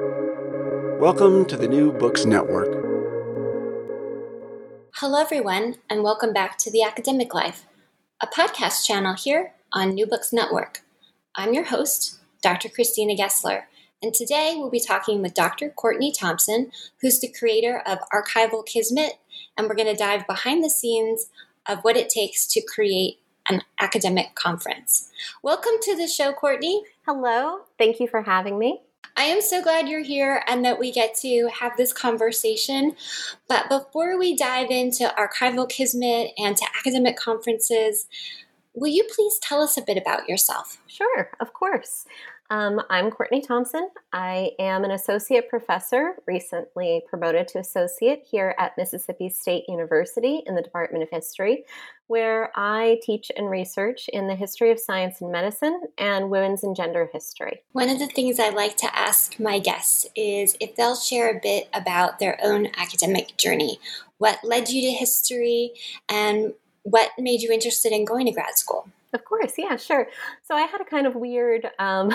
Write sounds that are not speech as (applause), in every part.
Welcome to the New Books Network. Hello, everyone, and welcome back to The Academic Life, a podcast channel here on New Books Network. I'm your host, Dr. Christina Gessler, and today we'll be talking with Dr. Courtney Thompson, who's the creator of Archival Kismet, and we're going to dive behind the scenes of what it takes to create an academic conference. Welcome to the show, Courtney. Hello. Thank you for having me. I am so glad you're here and that we get to have this conversation. But before we dive into Archival Kismet and to academic conferences, will you please tell us a bit about yourself? Sure, of course. Um, I'm Courtney Thompson. I am an associate professor, recently promoted to associate here at Mississippi State University in the Department of History, where I teach and research in the history of science and medicine and women's and gender history. One of the things I like to ask my guests is if they'll share a bit about their own academic journey. What led you to history and what made you interested in going to grad school? Of course, yeah, sure. So I had a kind of weird, um,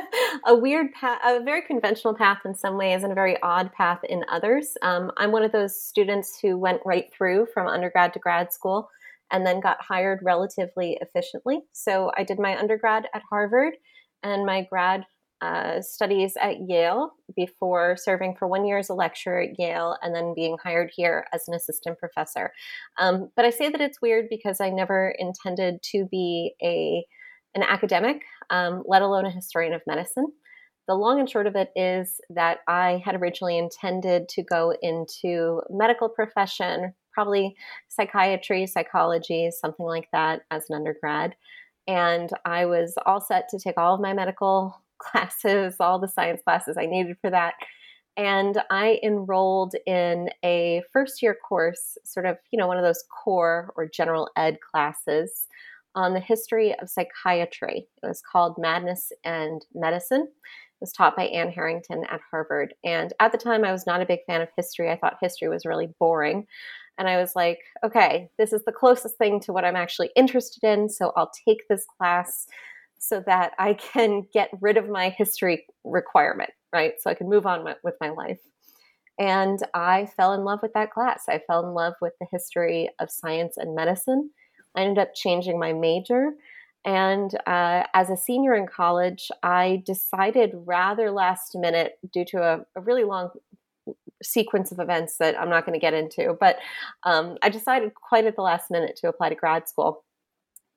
(laughs) a weird path, a very conventional path in some ways, and a very odd path in others. Um, I'm one of those students who went right through from undergrad to grad school, and then got hired relatively efficiently. So I did my undergrad at Harvard and my grad uh, studies at Yale before serving for one year as a lecturer at Yale and then being hired here as an assistant professor. Um, but I say that it's weird because I never intended to be a an academic, um, let alone a historian of medicine. The long and short of it is that I had originally intended to go into medical profession, probably psychiatry, psychology, something like that as an undergrad. And I was all set to take all of my medical classes, all the science classes I needed for that. And I enrolled in a first year course, sort of, you know, one of those core or general ed classes on the history of psychiatry. It was called Madness and Medicine. It was taught by Anne Harrington at Harvard. And at the time, I was not a big fan of history. I thought history was really boring. And I was like, okay, this is the closest thing to what I'm actually interested in. So I'll take this class so that I can get rid of my history requirement, right? So I can move on with my life. And I fell in love with that class. I fell in love with the history of science and medicine. I ended up changing my major. And uh, as a senior in college, I decided rather last minute, due to a, a really long sequence of events that I'm not going to get into, but um, I decided quite at the last minute to apply to grad school.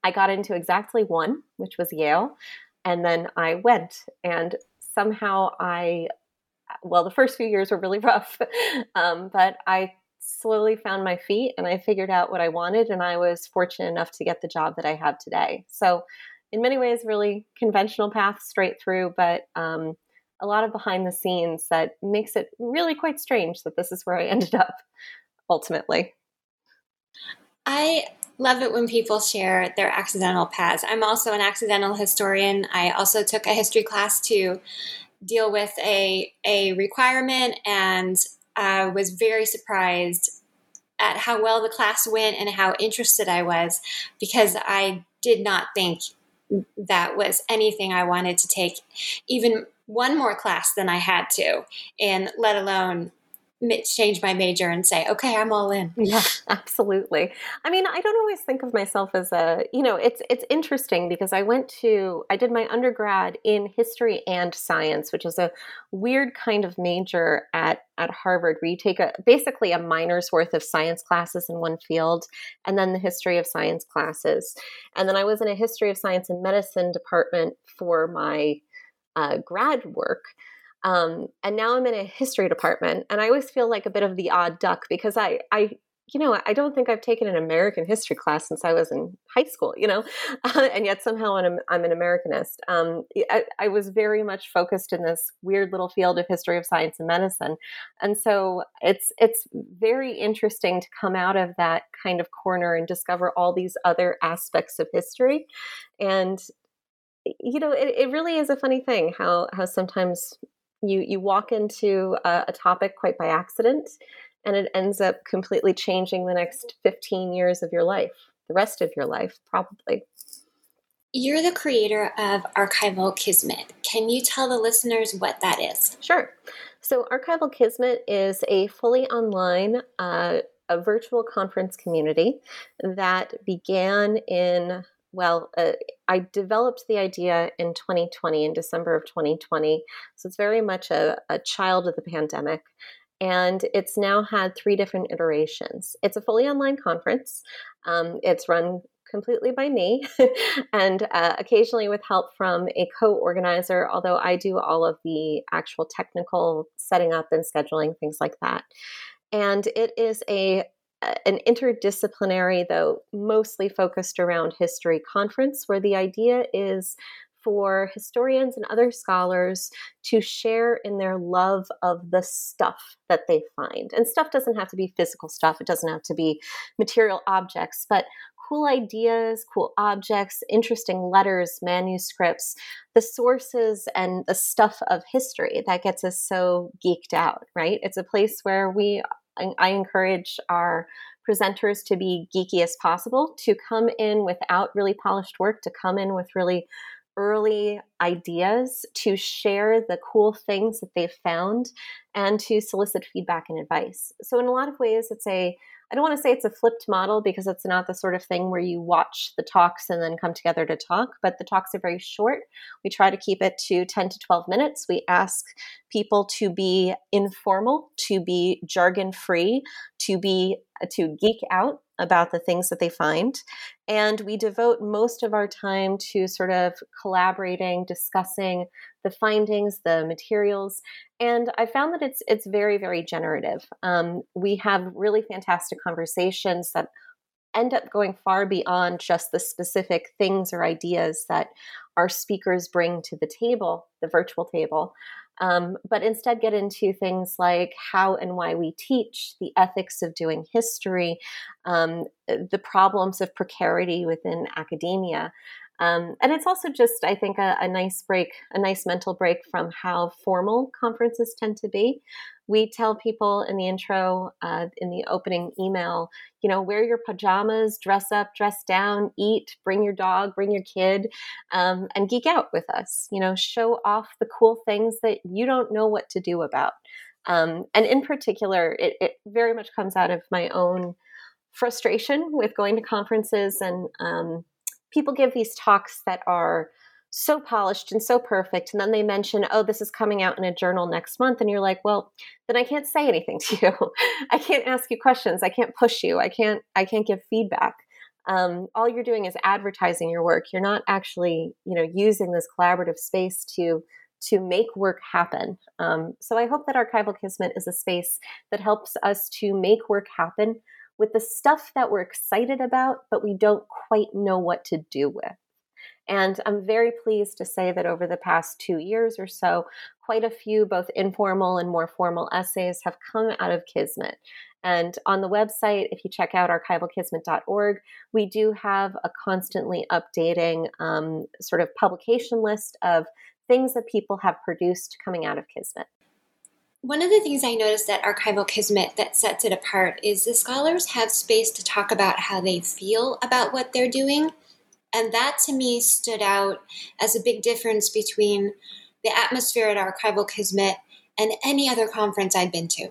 I got into exactly one, which was Yale. And then I went, and somehow I, well, the first few years were really (laughs) rough, um, but I slowly found my feet and I figured out what I wanted. And I was fortunate enough to get the job that I have today. So, in many ways, really conventional path straight through, but um, a lot of behind the scenes that makes it really quite strange that this is where I (laughs) ended up ultimately. I love it when people share their accidental paths. I'm also an accidental historian. I also took a history class to deal with a, a requirement and I was very surprised at how well the class went and how interested I was because I did not think that was anything I wanted to take even one more class than I had to, and let alone change my major and say, okay, I'm all in. (laughs) Yeah, absolutely. I mean, I don't always think of myself as a, you know, it's it's interesting because I went to I did my undergrad in history and science, which is a weird kind of major at at Harvard where you take a basically a minor's worth of science classes in one field and then the history of science classes. And then I was in a history of science and medicine department for my uh, grad work. Um, and now I'm in a history department, and I always feel like a bit of the odd duck because I, I, you know, I don't think I've taken an American history class since I was in high school, you know, (laughs) and yet somehow I'm, I'm an Americanist. Um, I, I, was very much focused in this weird little field of history of science and medicine, and so it's it's very interesting to come out of that kind of corner and discover all these other aspects of history, and you know, it, it really is a funny thing how how sometimes you you walk into a, a topic quite by accident and it ends up completely changing the next 15 years of your life the rest of your life probably You're the creator of Archival Kismet. Can you tell the listeners what that is? Sure. So, Archival Kismet is a fully online, uh, a virtual conference community that began in well, uh, I developed the idea in 2020, in December of 2020. So it's very much a, a child of the pandemic. And it's now had three different iterations. It's a fully online conference. Um, it's run completely by me (laughs) and uh, occasionally with help from a co-organizer although i do all of the actual technical setting up and scheduling things like that and it is a Uh, an interdisciplinary though mostly focused around history conference where the idea is for historians and other scholars to share in their love of the stuff that they find. And stuff doesn't have to be physical stuff, it doesn't have to be material objects, but cool ideas, cool objects, interesting letters, manuscripts, the sources and the stuff of history that gets us so geeked out, right? It's a place where we, I encourage our presenters to be geeky as possible, to come in without really polished work, to come in with really early ideas, to share the cool things that they've found, and to solicit feedback and advice. So, in a lot of ways, it's a I don't want to say it's a flipped model because it's not the sort of thing where you watch the talks and then come together to talk, but the talks are very short. We try to keep it to 10 to 12 minutes. We ask people to be informal, to be jargon free, to be to geek out about the things that they find. And we devote most of our time to sort of collaborating, discussing the findings, the materials. And I found that it's it's very, very generative. Um, we have really fantastic conversations that end up going far beyond just the specific things or ideas that our speakers bring to the table, the virtual table um, but instead get into things like how and why we teach, the ethics of doing history, um, the problems of precarity within academia. Um, and it's also just, I think, a, a, nice break, a nice mental break from how formal conferences tend to be. We tell people in the intro, uh, in the opening email, you know, wear your pajamas, dress up, dress down, eat, bring your dog, bring your kid, um, and geek out with us. You know, show off the cool things that you don't know what to do about. Um, and in particular, it, it, very much comes out of my own frustration with going to conferences and um, people give these talks that are so polished and so perfect and then they mention oh this is coming out in a journal next month and you're like well then i can't say anything (laughs) to you. I can't ask you questions. I can't push you. I can't i can't give feedback. Um, all you're doing is advertising your work. You're not actually you know using this collaborative space to to make work happen. Um, so i hope that archival kismet is a space that helps us to make work happen with the stuff that we're excited about, but we don't quite know what to do with. And I'm very pleased to say that over the past two years or so, quite a few both informal and more formal essays have come out of Kismet. And on the website, if you check out archivalkismet.org, we do have a constantly updating um, sort of publication list of things that people have produced coming out of Kismet. One of the things I noticed at Archival Kismet that sets it apart is the scholars have space to talk about how they feel about what they're doing. And that to me stood out as a big difference between the atmosphere at Archival Kismet and any other conference I'd been to.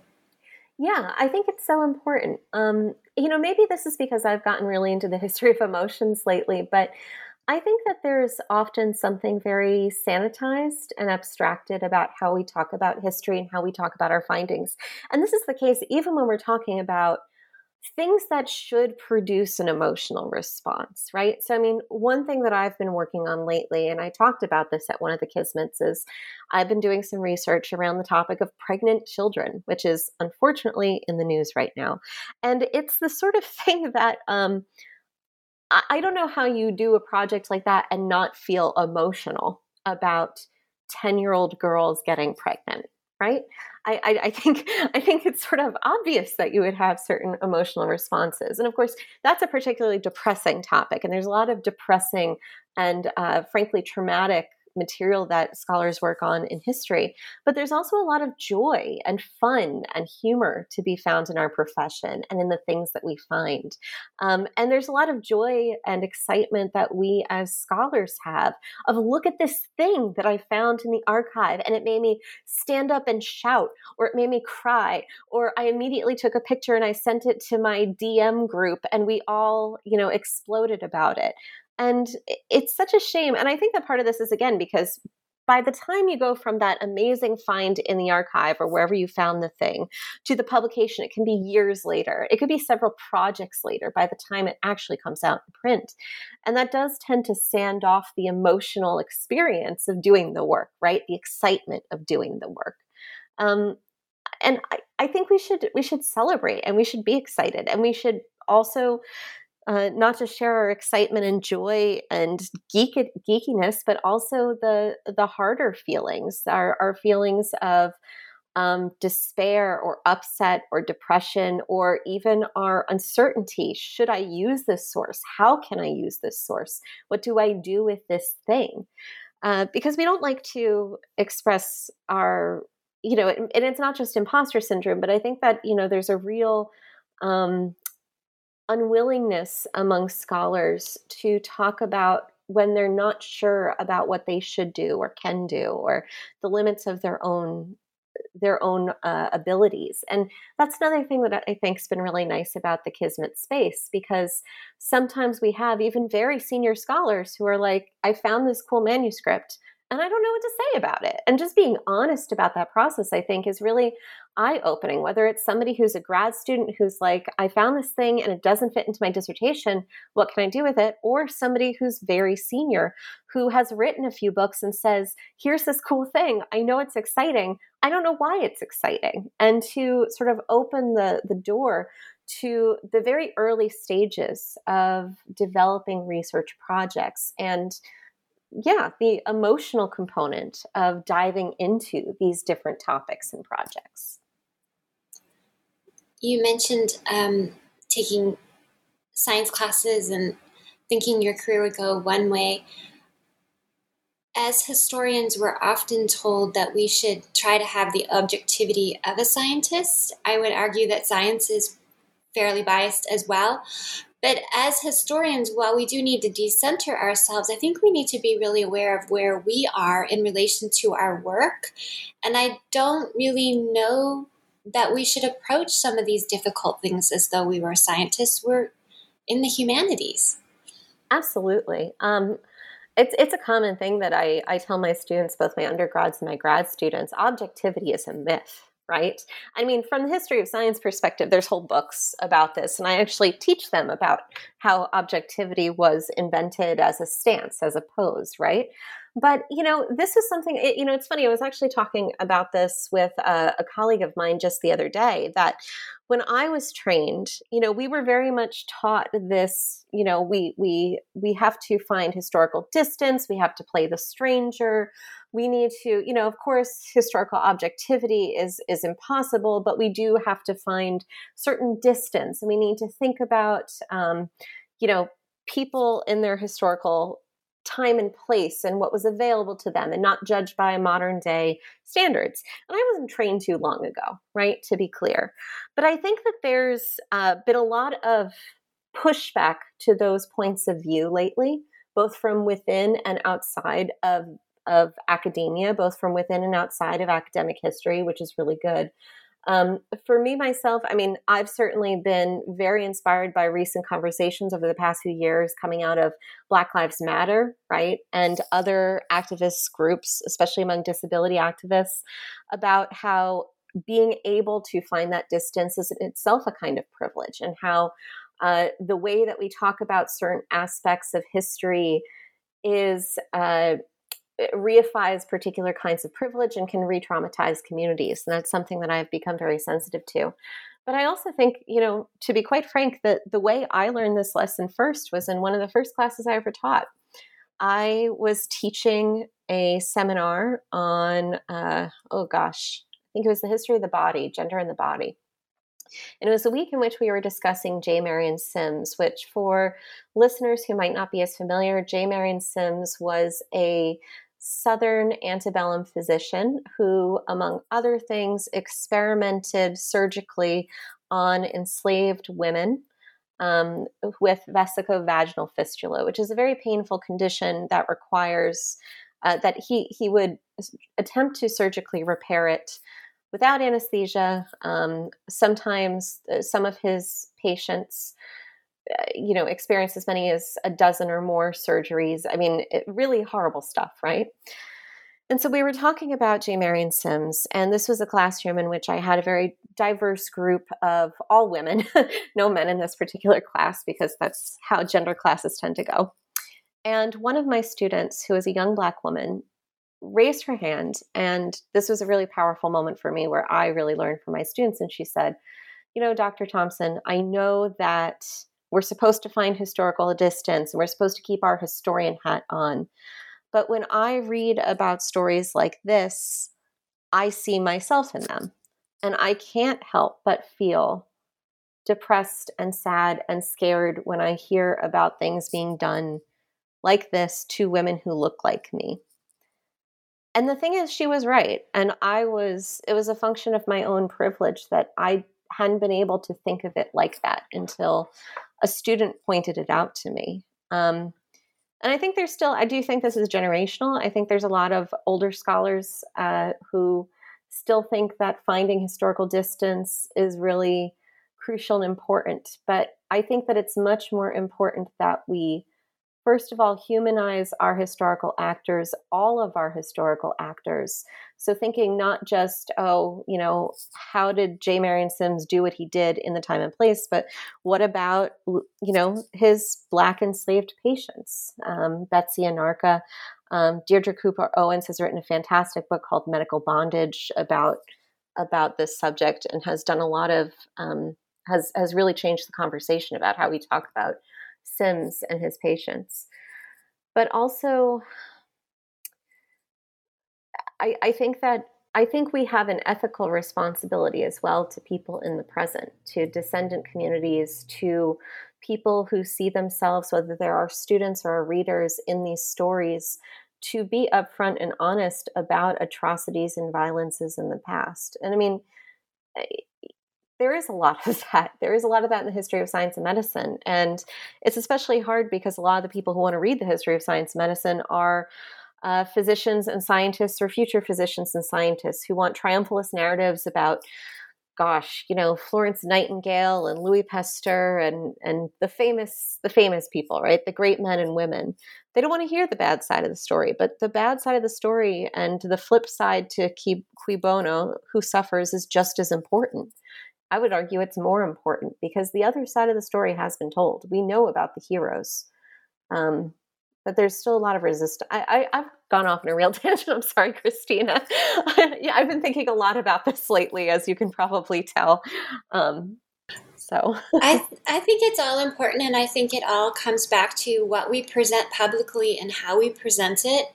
Yeah, I think it's so important. Um, you know, maybe this is because I've gotten really into the history of emotions lately, but I think that there's often something very sanitized and abstracted about how we talk about history and how we talk about our findings. And this is the case even when we're talking about things that should produce an emotional response, right? So, I mean, one thing that I've been working on lately, and I talked about this at one of the Kismets, is I've been doing some research around the topic of pregnant children, which is unfortunately in the news right now. And it's the sort of (laughs) thing that, um, I don't know how you do a project like that and not feel emotional about 10 year old girls getting pregnant, right? I, I, I, (laughs) think I think it's sort of obvious that you would have certain emotional responses, and of course, that's a particularly depressing topic. And there's a lot of depressing and, uh, frankly, traumatic material that scholars work on in history, but there's also a lot of joy and fun and humor to be found in our profession and in the things that we find. Um, and there's a lot of joy and excitement that we as scholars have of look at this thing that I found in the archive and it made me stand up and shout, or it made me cry, or I immediately took a picture and I sent it to my DM group and we all, you know, exploded about it. And it's such a shame. And I think that part of this is again because by the time you go from that amazing find in the archive or wherever you found the thing to the publication, it can be years later. It could be several projects later by the time it actually comes out in print. And that does tend to sand off the emotional experience of doing the work, right? The excitement of doing the work. Um, and I, I think we should we should celebrate and we should be excited and we should also uh, not just share our excitement and joy and geek geekiness, but also the the harder feelings, our, our feelings of um, despair or upset or depression or even our uncertainty. Should I use this source? How can I use this source? What do I do with this thing? Uh, because we don't like to express our, you know, and it's not just imposter syndrome, but I think that you know there's a real um, unwillingness among scholars to talk about when they're not sure about what they should do or can do or the limits of their own their own uh, abilities. And that's another thing that i think's been really nice about the kismet space because sometimes we have even very senior scholars who are like i found this cool manuscript and I don't know what to say about it. And just being honest about that process, I think, is really eye opening. Whether it's somebody who's a grad student who's like, I found this thing and it doesn't fit into my dissertation, what can I do with it? Or somebody who's very senior who has written a few books and says, Here's this cool thing. I know it's exciting. I don't know why it's exciting. And to sort of open the, the door to the very early stages of developing research projects and yeah, the emotional component of diving into these different topics and projects. You mentioned um, taking science classes and thinking your career would go one way. As historians, we're often told that we should try to have the objectivity of a scientist. I would argue that science is fairly biased as well. But as historians, while we do need to decenter ourselves, I think we need to be really aware of where we are in relation to our work. And I don't really know that we should approach some of these difficult things as though we were scientists. We're in the humanities. Absolutely. Um, it's it's a common thing that I, I tell my students, both my undergrads and my grad students. Objectivity is a myth right? I mean, from the history of science perspective, there's whole books about this, and I actually teach them about how objectivity was invented as a stance, as a pose, right? But you know, this is something. It, you know, it's funny. I was actually talking about this with a, a colleague of mine just the other day. That when I was trained, you know, we were very much taught this. You know, we we we have to find historical distance. We have to play the stranger we need to you know of course historical objectivity is is impossible but we do have to find certain distance. And we need to think about um, you know people in their historical time and place and what was available to them and not judged by modern day standards. And i wasn't trained too long ago right to be clear. But i think that there's uh, been a lot of pushback to those points of view lately both from within and outside of of academia, both from within and outside of academic history, which is really good. Um, for me, myself, I mean, I've certainly been very inspired by recent conversations over the past few years coming out of Black Lives Matter, right? And other activist groups, especially among disability activists, about how being able to find that distance is in itself a kind of privilege and how uh, the way that we talk about certain aspects of history is uh, reifies particular kinds of privilege and can re-traumatize communities and that's something that i've become very sensitive to but i also think you know to be quite frank that the way i learned this lesson first was in one of the first classes i ever taught i was teaching a seminar on uh, oh gosh i think it was the history of the body gender and the body and it was a week in which we were discussing J. Marion Sims, which, for listeners who might not be as familiar, J. Marion Sims was a Southern antebellum physician who, among other things, experimented surgically on enslaved women um, with vesicovaginal fistula, which is a very painful condition that requires uh, that he he would attempt to surgically repair it without anesthesia. Um, sometimes uh, some of his patients, you know, experience as many as a dozen or more surgeries. I mean, it, really horrible stuff, right? And so we were talking about J. Marion Sims, and this was a classroom in which I had a very diverse group of all women, (laughs) no men in this particular class, because that's how gender classes tend to go. And one of my students, who is a young Black woman, raised her hand. And this was a really powerful moment for me where I really learned from my students. And she said, You know, Dr. Thompson, I know that we're supposed to find historical distance and we're supposed to keep our historian hat on. But when I read about stories like this, I see myself in them. And I can't help but feel depressed and sad and scared when I hear about things being done like this to women who look like me. And the thing is, she was right. And I was, it was a function of my own privilege that I hadn't been able to think of it like that until a student pointed it out to me. Um, and I think there's still, I do think this is generational. I think there's a lot of older scholars uh, who still think that finding historical distance is really crucial and important. But I think that it's much more important that we first of all, humanize our historical actors, all of our historical actors. So, thinking not just, oh, you know, how did J. Marion Sims do what he did in the time and place, but what about, you know, his Black enslaved patients, um, Betsy Anarcha. Um, Deirdre Cooper Owens has written a fantastic book called Medical Bondage about about this subject and has done a lot of um, has has really changed the conversation about how we talk about Sims and his patients. But also, I, I think that I think we have an ethical responsibility as well to people in the present, to descendant communities, to people who see themselves, whether they're our students or our readers in these stories, to be upfront and honest about atrocities and violences in the past. And I mean, there is a lot of (laughs) that. There is a lot of that in the history of science and medicine. And it's especially hard because a lot of the people who want to read the history of science and medicine are uh, physicians and scientists or future physicians and scientists who want triumphalist narratives about gosh, you know, Florence Nightingale and Louis Pasteur and and the famous the famous people, right? The great men and women. They don't want to hear the bad side of the story, but the bad side of the story and the flip side to Cui Bono, who suffers, is just as important. I would argue it's more important because the other side of the story has been told. We know about the heroes, um, but there's still a lot of resistance. I, have gone off on a real (laughs) tangent. I'm sorry, Christina. (laughs) yeah, I've been thinking a lot about this lately, as you can probably tell. Um, so I, (laughs) I think it's all important, and I think it all comes back to what we present publicly and how we present it,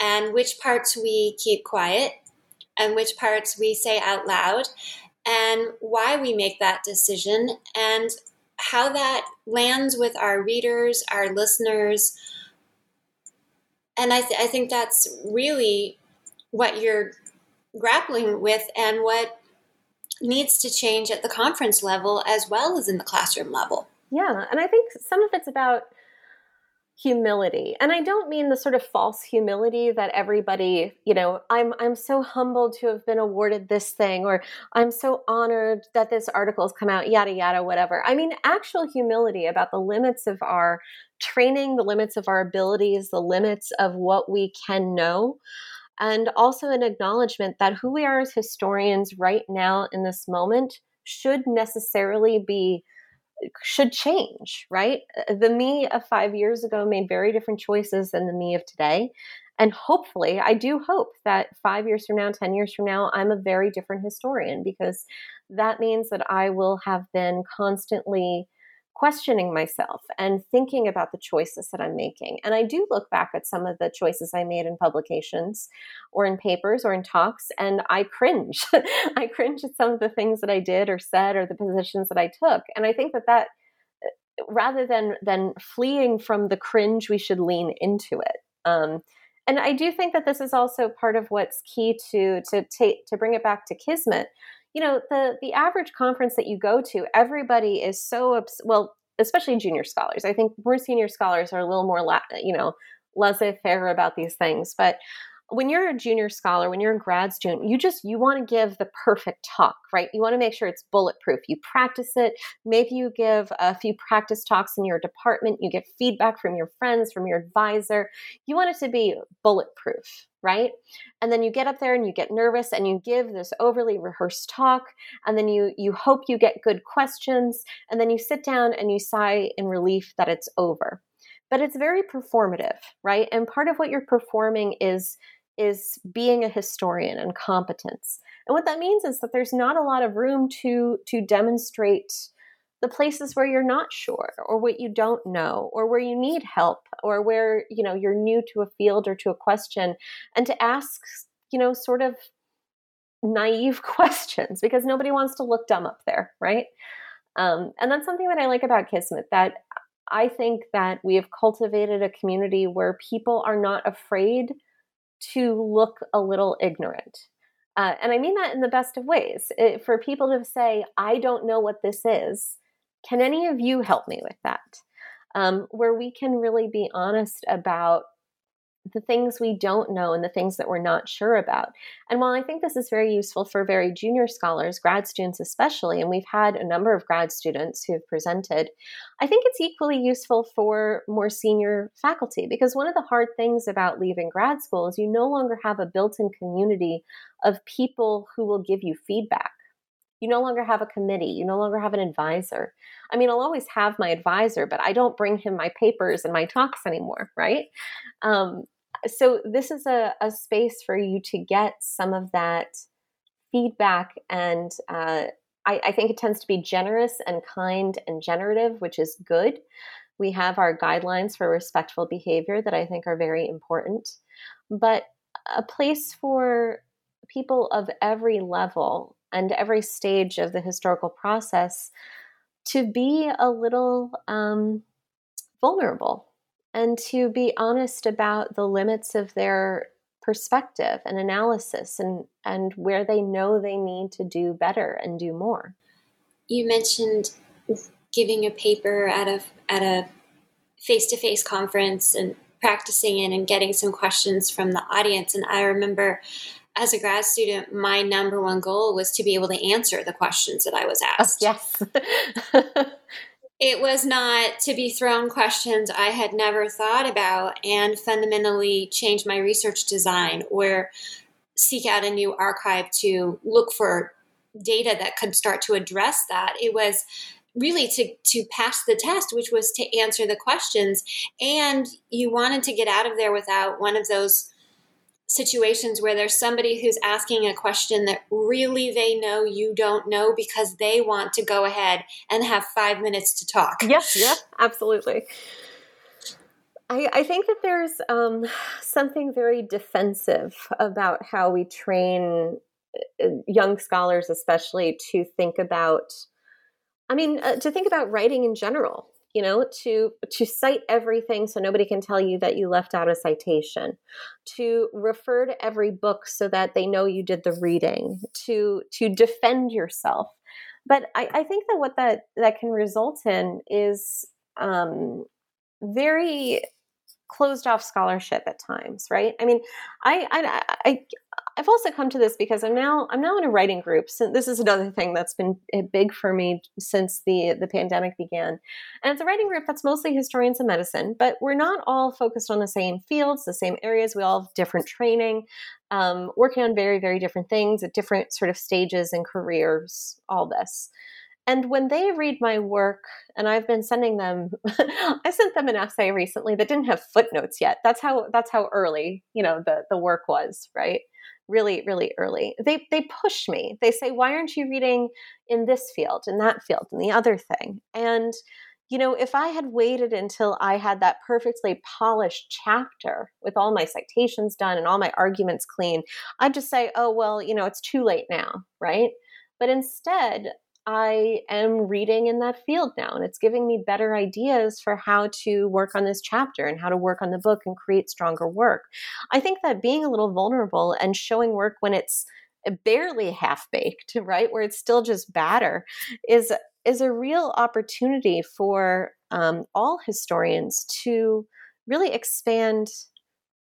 and which parts we keep quiet, and which parts we say out loud and why we make that decision and how that lands with our readers, our listeners. And I, th- I think that's really what you're grappling with and what needs to change at the conference level as well as in the classroom level. Yeah, and I think some of it's about humility. And i don't mean the sort of false humility that everybody you know i'm i'm so humbled to have been awarded this thing or i'm so honored that this article has come out yada yada whatever. I mean actual humility about the limits of our training the limits of our abilities the limits of what we can know. And also an acknowledgement that who we are as historians right now in this moment should necessarily be should change, right? Uh, the me of five years ago made very different choices than the me of today. And hopefully, I do hope that five years from now, 10 years from now, I'm a very different historian because that means that I will have been constantly questioning myself and thinking about the choices that I'm making. And I do look back at some of the choices I made in publications or in papers or in talks, and I cringe. (laughs) I cringe at some of the things that I did or said or the positions that I took. And I think that that uh, rather than than fleeing from the cringe, we should lean into it. Um, and I do think that this is also part of what's key to to take to bring it back to Kismet. You know, the the average conference that you go to, everybody is so obs- well, especially junior scholars. I think more senior scholars are a little more, la- you know, laissez-faire about these things, but when you're a junior scholar, when you're a grad student, you just you want to give the perfect talk, right? You want to make sure it's bulletproof. You practice it. Maybe you give a few practice talks in your department. You get feedback from your friends, from your advisor. You want it to be bulletproof, right? And then you get up there and you get nervous and you give this overly rehearsed talk and then you you hope you get good questions and then you sit down and you sigh in relief that it's over but it's very performative, right? And part of what you're performing is is being a historian and competence. And what that means is that there's not a lot of room to to demonstrate the places where you're not sure or what you don't know or where you need help or where you know you're new to a field or to a question and to ask you know sort of naive (laughs) questions because nobody wants to look dumb up there right um, and that's something that i like about kismet that I think that we have cultivated a community where people are not afraid to look a little ignorant. Uh, and I mean that in the best of ways. It, for people to say, I don't know what this is, can any of you help me with that? Um, where we can really be honest about the things we don't know and the things that we're not sure about. And while I think this is very useful for very junior scholars, grad students especially, and we've had a number of grad students who have presented, I think it's equally useful for more senior faculty because one of the hard things about leaving grad school is you no longer have a built in community of people who will give you feedback. You no longer have a committee. You no longer have an advisor. I mean, I'll always have my advisor, but I don't bring him my papers and my talks anymore, right? Um, so this is a, a space for you to get some of that feedback and uh, I, I, think it tends to be generous and kind and generative which is good. We have our guidelines for respectful behavior that i think are very important. But a place for people of every level and every stage of the historical process to be a little um, vulnerable and to be honest about the limits of their perspective and analysis and and where they know they need to do better and do more. You mentioned giving a paper at a at a face-to-face conference and practicing it and getting some questions from the audience. And i remember as a grad student my number one goal was to be able to answer the questions that i was oh, asked. yes (laughs) it was not to be thrown questions I had never thought about and fundamentally change my research design or seek out a new archive to look for data that could start to address that. It was really to to pass the test which was to answer the questions and you wanted to get out of there without one of those situations where there's somebody who's asking a question that really they know you don't know because they want to go ahead and have five minutes to talk. Yes, yeah, absolutely. I, I think that there's um, something very defensive about how we train uh, young scholars, especially, to think about. I mean, uh, to think about writing in general you know to to cite everything so nobody can tell you that you left out a citation to refer to every book so that they know you did the reading to to defend yourself. But i, I think that what that that can result in is um, very closed off scholarship at times right? I mean i i, I I've also come to this because I'm now I'm now in a writing group. So this is another thing that's been eh, big for me since the the pandemic began, and it's a writing group that's mostly historians of medicine. But we're not all focused on the same fields, the same areas. We all have different training, um, working on very very different things at different sort of stages and careers. All this. And when they read my work, and I've been sending them, (laughs) I sent them an essay recently that didn't have footnotes yet. That's how that's how early you know the the work was, right? Really really early. They they push me. They say why aren't you reading in this field in that field and the other thing? And you know if i had waited until i had that perfectly polished chapter with all my citations done and all my arguments clean i'd just say oh well you know it's too late now right? But instead I am reading in that field now and it's giving me better ideas for how to work on this chapter and how to work on the book and create stronger work. I think that being a little vulnerable and showing work when it's barely half baked, (laughs) right, where it's still just batter, is is a real opportunity for um, all historians to really expand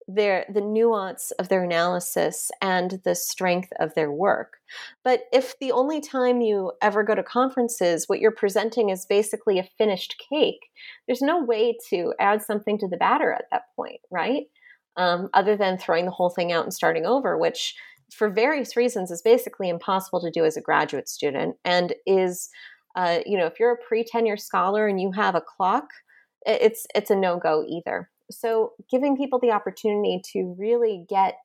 their the nuance of their analysis and the strength of their work. But if the only time you ever go to conferences, what you're presenting is basically a finished cake, there's no way to add something to the batter at that point, right? Um, other than throwing the whole thing out and starting over, which for various reasons is basically impossible to do as a graduate student and is uh, you know if you're a pre-tenure scholar and you have a clock it's it's a no-go either so giving people the opportunity to really get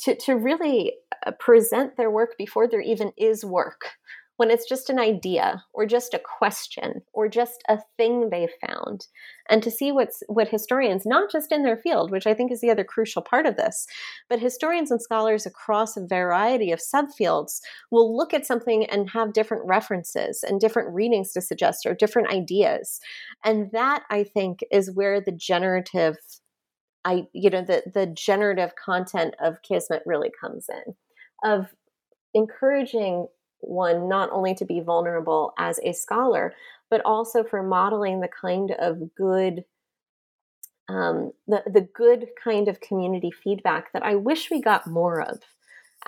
to, to really uh, present their work before there even is work when it's just an idea or just a question or just a thing they found and to see what's what historians not just in their field which i think is the other crucial part of this but historians and scholars across a variety of subfields will look at something and have different references and different readings to suggest or different ideas. And that i think is where the generative i you know the the generative content of kismet really comes in of encouraging one not only to be vulnerable as a scholar, but also for modeling the kind of good um, the, the good kind of community feedback that I wish we got more of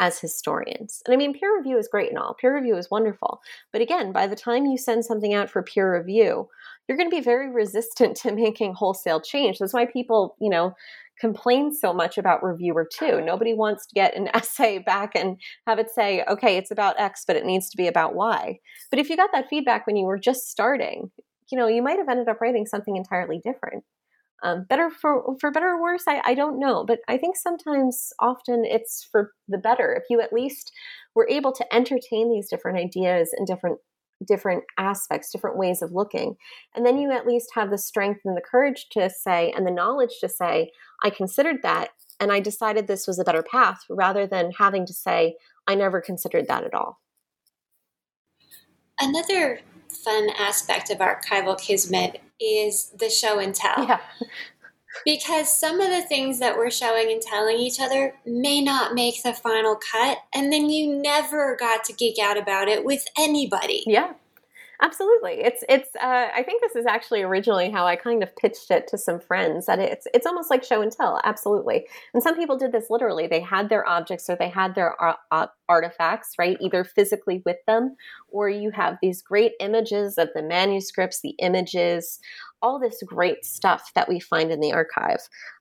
as historians. And I mean, peer review is great and all. Peer review is wonderful. But again, by the time you send something out for peer review, you're going to be very (laughs) resistant to making wholesale change. That's why people, you know, complain so much about reviewer two. Nobody wants to get an (laughs) essay back and have it say, okay, it's about X, but it needs to be about Y. But if you got that feedback when you were just starting, you know, you might have ended up writing something entirely different. Um, better for for better or worse, I, I don't know, but I think sometimes, often, it's for the better if you at least were able to entertain these different ideas and different different aspects, different ways of looking. And then you at least have the strength and the courage to say, and the knowledge to say, I considered that and I decided this was a better path rather than having to say, I never considered that at all. Another fun aspect of archival kismet is the show and tell. Yeah. because some of the things that we're showing and telling each other may not make the final cut and then you never got to geek out about it with anybody yeah absolutely. It's it's uh, i think this is actually originally how i kind of pitched it to some friends that it's it's almost like show and tell. Absolutely. And some people did this literally. They had their objects or they had their artifacts right either physically with them or you have these great images of the manuscripts the images all this great stuff that we find in the archive.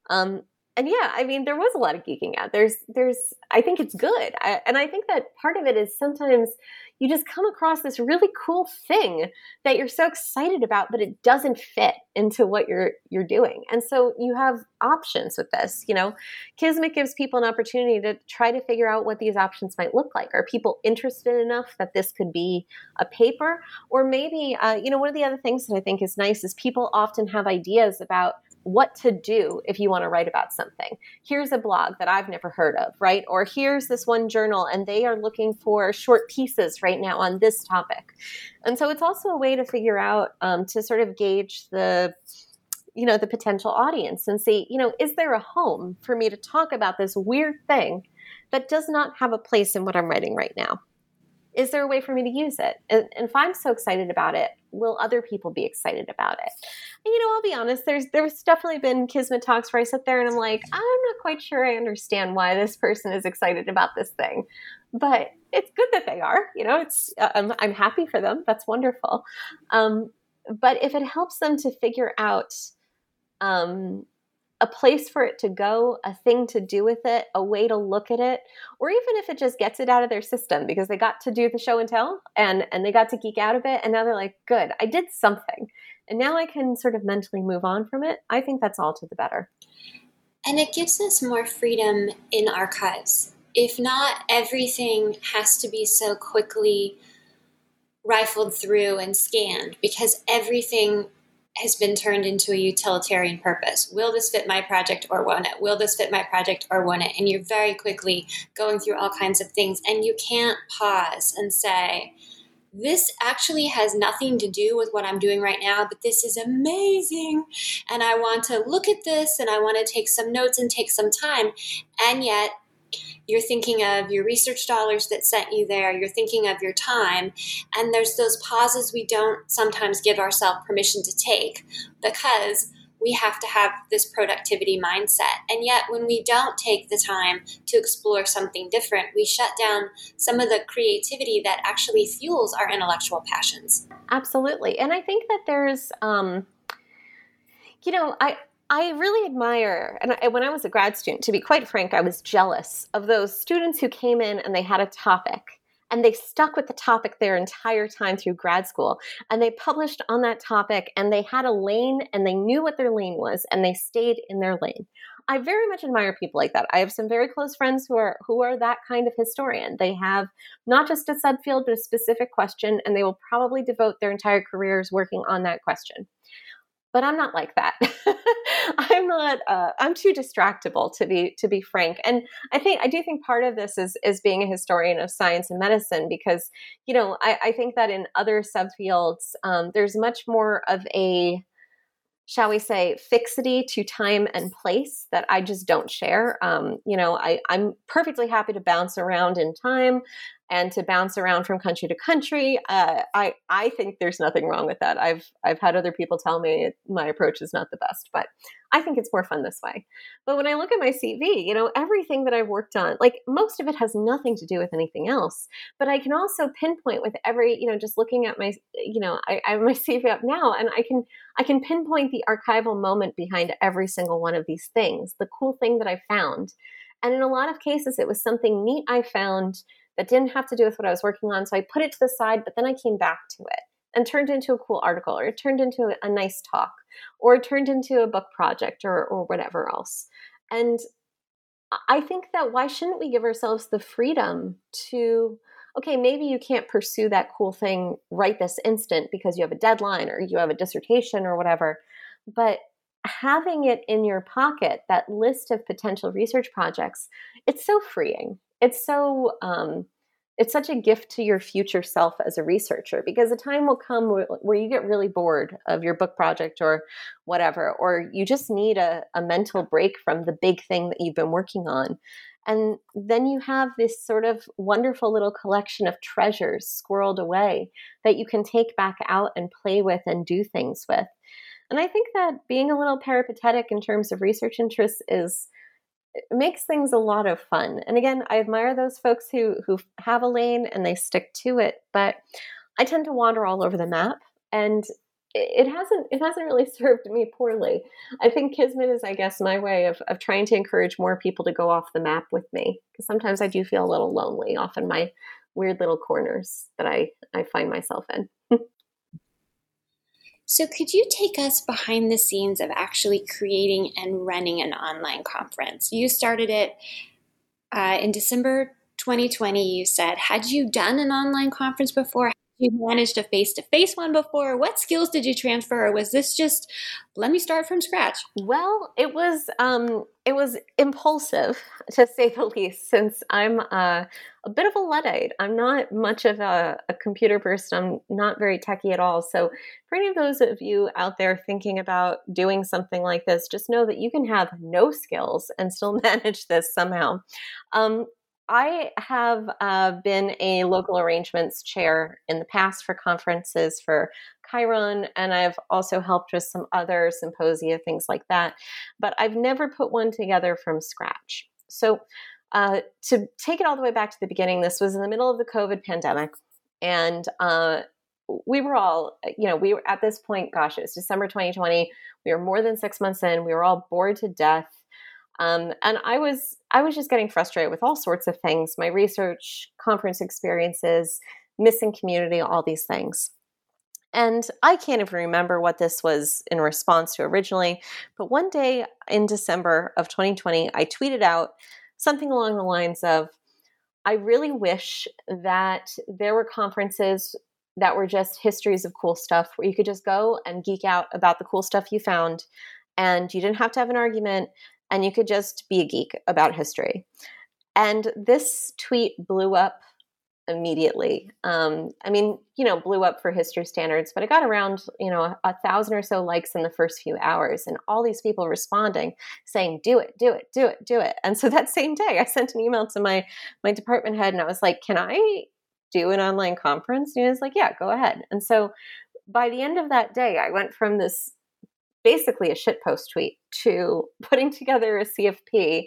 Um, and yeah, I mean, there was a lot of geeking out. There's, there's, I think it's good. I, and I think that part of it is sometimes you just come across this really cool thing that you're so excited about, but it doesn't fit into what you're, you're doing. And so you have options with this, you know, Kismet gives people an opportunity to try to figure out what these options might look like. Are people interested enough that this could be a paper? Or maybe, uh, you know, one of the other things that I think is nice is people often have ideas about what to do if you want to write about something. Here's a blog that I've never heard of, right? Or here's this one journal and they are looking for short pieces right now on this topic. And so it's also a way to figure out um, to sort of gauge the you know the potential audience and see you know is there a home for me to talk about this weird thing that does not have a place in what i'm writing right now is there a way for me to use it? And, and, if I'm so excited about it, will other people be excited about it? And, you know, I'll be honest. There's there's definitely been kismet talks where I sit there and I'm like, I'm not quite sure I understand why this person is excited about this thing, but it's good that they are. You know, it's uh, I'm, I'm happy for them. That's wonderful. Um, but if it helps them to figure out um, a place for it to go, a thing to do with it, a way to look at it, or even if it just gets it out of their system because they got to do the show and tell and and they got to geek out a bit and now they're like, "Good, I did something." And now I can sort of mentally move on from it. I think that's all to the better. And it gives us more freedom in archives. If not everything has to be so quickly rifled through and scanned because everything has been turned into a utilitarian purpose. Will this fit my project or won't it? Will this fit my project or won't it? And you're very quickly going through all kinds of things, and you can't pause and say, this actually has nothing to do with what I'm doing right now, but this is amazing. And I want to look at this and I want to take some notes and take some time. And yet, you're thinking of your research dollars that sent you there, you're thinking of your time, and there's those pauses we don't sometimes give ourselves permission to take because we have to have this productivity mindset. And yet, when we don't take the time to explore something different, we shut down some of the creativity that actually fuels our intellectual passions. Absolutely. And I think that there's, um, you know, I, I really admire, and I, when I was a grad student, to be quite frank, I was jealous of those students who came in and they had a topic and they stuck with the topic their entire time through grad school and they published on that topic and they had a lane and they knew what their lane was and they stayed in their lane. I very much admire people like that. I have some very close friends who are who are that kind of historian. They have not just a subfield but a specific question and they will probably devote their entire careers working on that question but I'm not like that. (laughs) I'm not. Uh, I'm too distractible to be to be frank. And I think I do think part of this is is being a historian of science and medicine because you know I, I think that in other subfields um, there's much more of a shall we say fixity to time and place that I just don't share. Um, you know, I, I'm perfectly happy to bounce around in time and to bounce around from country to country. Uh, I I think there's nothing wrong with that. I've I've had other people tell me my approach is not the best, but I think it's more fun this way. But when I look at my CV, you know, everything that I've worked on, like most of it has nothing to do with anything else. But I can also pinpoint with every, you know, just looking at my, you know, I, I have my (laughs) CV up now, and I can I can pinpoint the archival moment behind every single one of these things. The cool thing that I found. And in a lot of cases, it was something neat I found that didn't have to do with what I was working on. So I put it to the side, but then I came back to it and turned into a cool article or it turned into a nice talk or it turned into a book project or, or whatever else. And I think that why shouldn't we give ourselves the freedom to, okay, maybe you can't pursue that cool thing right this instant because you have a deadline or you have a dissertation or whatever, but having it in your pocket, that list of potential research projects, it's so freeing it's so um, it's such a gift to your future self as a researcher because the time will come where, where, you get really bored of your book project or whatever or you just need a, a mental break from the big thing that you've been working on. And then you have this sort of wonderful little collection of treasures squirreled away that you can take back out and play with and do things with. And i think that being a little peripatetic in terms of research interests is makes things a lot of fun. And again, I admire those folks who who have a lane and they stick to it, but I tend to wander all over the map and it hasn't it hasn't really (laughs) served me poorly. I think Kismet is, I guess, my way of, of trying to encourage more people to go off the map with me. Because sometimes I do feel a little lonely off in my weird little corners that I, I find myself in. So, could you take us behind the scenes of actually creating and running an online conference? You started it uh, in December 2020. You said, had you done an online conference before? You managed a face-to-face one before? What skills did you transfer? Or was this just let me start from scratch well it was um it was impulsive (laughs) to say the least since i'm a bit of a luddite. I'm not much of a, a computer person. I'm not very techy at all. So for any of those of you out there thinking about doing something like this just know that you can have no skills and still (laughs) manage this somehow. Um, I have uh, been a local arrangements chair in the past for conferences for Cheiron, and I've also helped with some other symposia, things like that. But I've never put one together from scratch. So, uh, to take it all the way back to the beginning, this was in the middle of the COVID pandemic, and uh, we were all, you know, we were at this point, gosh, it was December 2020. We were more than six months in. We were all bored to death um, and I was I was just getting frustrated with all sorts of things, my research, conference experiences, missing community, all these things. And I can't even remember what this was in response to originally, but one day in December of 2020, I tweeted out something along the lines of I really wish that there were conferences that were just histories of cool stuff where you could just go and geek out about the cool stuff you found and you didn't have to have an argument and you could just be a geek about history. And this tweet blew up immediately. Um, I mean, you know, blew up for history standards, but it got around, you know, a, a, thousand or so likes in the first few hours, and all these people responding, saying, "Do it, do it, do it, do it." And so that same day, I sent an email to my my department head, and I was like, "Can I do an online conference?" And he was like, "Yeah, go ahead." And so by the end of that day, I went from this basically a shitpost tweet to (laughs) putting together a CFP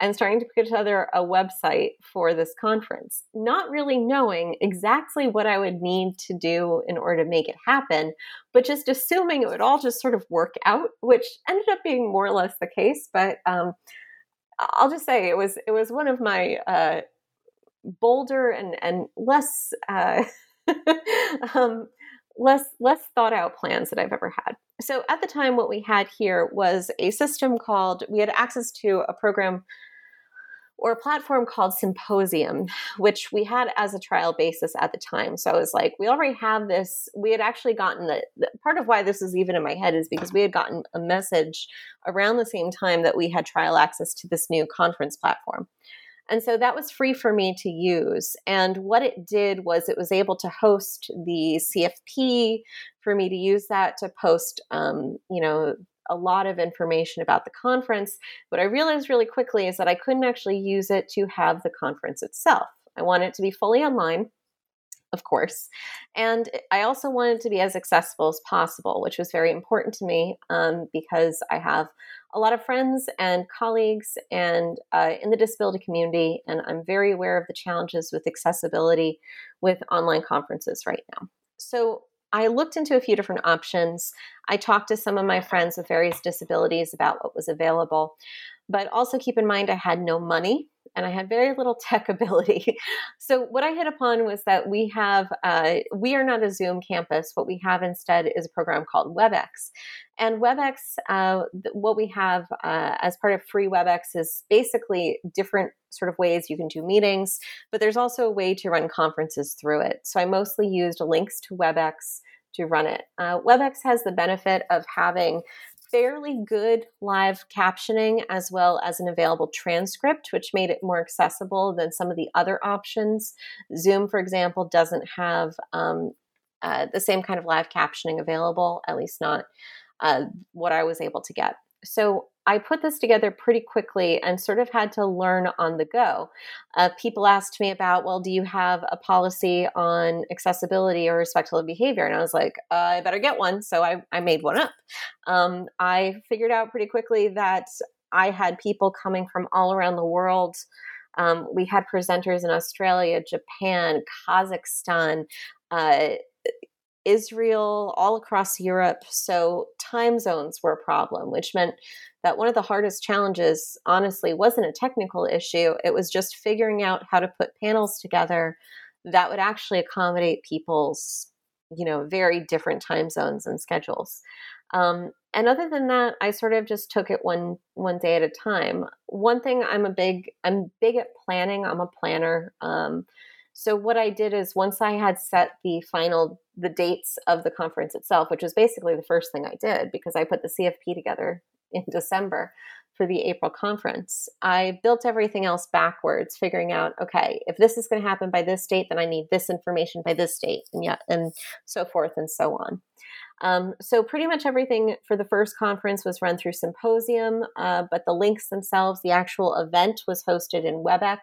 and starting to put together a website for this conference, not really knowing exactly what I would need to do in order to make it happen, but just assuming it would all just sort of work out, which ended up being more or less the case. But um, I'll just say it was it was one of my uh, bolder and and less. Uh, (laughs) um, less less thought out plans that I've ever had. So at the time what we had here was a system called we had access to a program or a platform called Symposium, which we had as a trial basis at the time. So I was like, we already have this. We had actually gotten the, the, part of why this is even in my head is because we had gotten a message around the same time that we had trial access to this new conference platform. And so that was free for me to use. And what it did was it was able to host the CFP for me to use that to post, um, you know, a lot of information about the conference. What I realized really quickly is that I couldn't actually use it to have the conference itself. I want it to be fully online of course. And I also wanted to be as accessible as possible, which was very important to me um, because I have a lot of friends and colleagues and uh, in the disability community, and I'm very aware of the challenges with accessibility with online conferences right now. So I looked into a few different options. I talked to some of my friends with various disabilities about what was available, but also keep in mind I had no money and I had very little (laughs) tech ability. so what I hit upon was that we have uh, we are not a Zoom campus. What we have instead is a program called WebEx, and WebEx, uh, what we have uh, as part of free WebEx is basically different sort of ways you can do meetings, but there's also a way to run conferences through it. So I mostly used links to WebEx to run it. Uh, WebEx has the benefit of having fairly good live captioning as well as an available transcript, which made it more accessible than some of the other options. Zoom, for example, doesn't have um, uh, the same kind of live captioning available, at least not uh, what I was able to get. So I put this together pretty quickly and sort of had to learn on the go. Uh, people asked me about, well, do you have a policy on accessibility or respectful behavior? And I was like, uh, I better get one. So I, I made one up. Um, I figured out pretty quickly that I had people coming from all around the world. Um, we had presenters in Australia, Japan, Kazakhstan, uh, Israel, all across Europe. So time zones were a problem, which meant that one of the hardest challenges, honestly, wasn't a technical issue. It was just figuring out how to put panels together that would actually accommodate people's, you know, very different time zones and schedules. Um, and other than that, I sort of just took it one one day at a time. One thing I'm a big I'm big at planning. I'm a planner. Um, so what I did is once I had set the final the dates of the conference itself, which was basically the first thing I did because I put the CFP together in December for the April conference. I built everything else backwards, figuring out, okay, if this is going to happen by this date, then I need this information by this date, and yeah, and so forth and so on. Um, so pretty much everything for the first conference was run through Symposium, uh, but the links themselves, the actual event was hosted in WebEx,